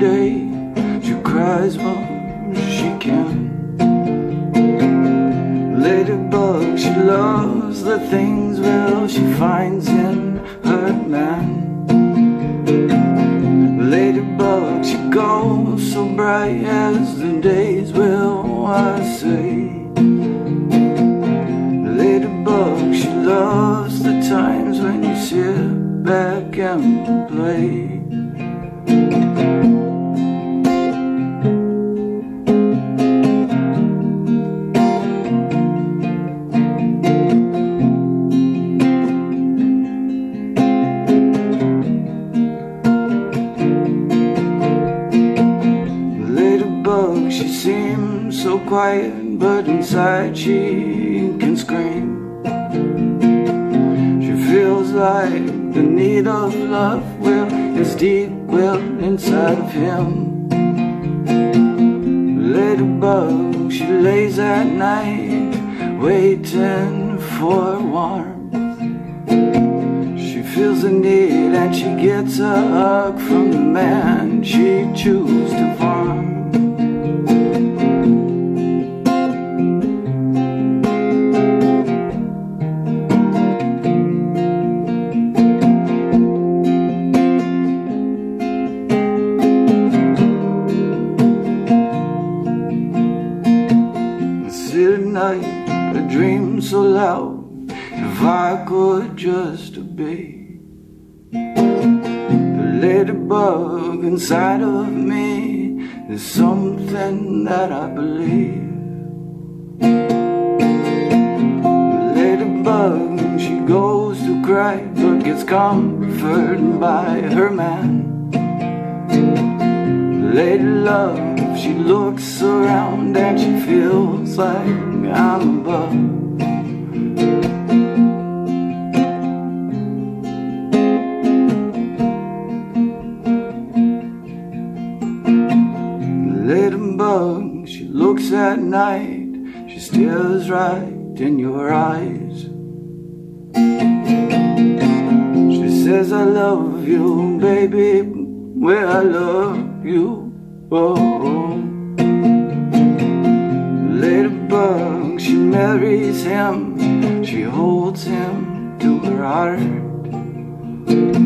day she cries, when she can. Ladybug, she loves the things, well, she finds in her man. Ladybug, she goes so bright as the days, will. I say. Ladybug, she loves the times when you sit back and play. She seems so quiet, but inside she can scream. She feels like the need of love will is deep well inside of him. Ladybug, she lays at night waiting for warmth. She feels the need and she gets a hug from the man she chooses to farm. At night, a dream so loud. If I could just obey the ladybug inside of me, is something that I believe. The ladybug, she goes to cry, but gets comforted by her man. Lady love, she looks around and she feels like I'm above. Ladybug, she looks at night, she stares right in your eyes. She says, I love you, baby, where I love you. Oh, oh. Ladybug, she marries him, she holds him to her heart.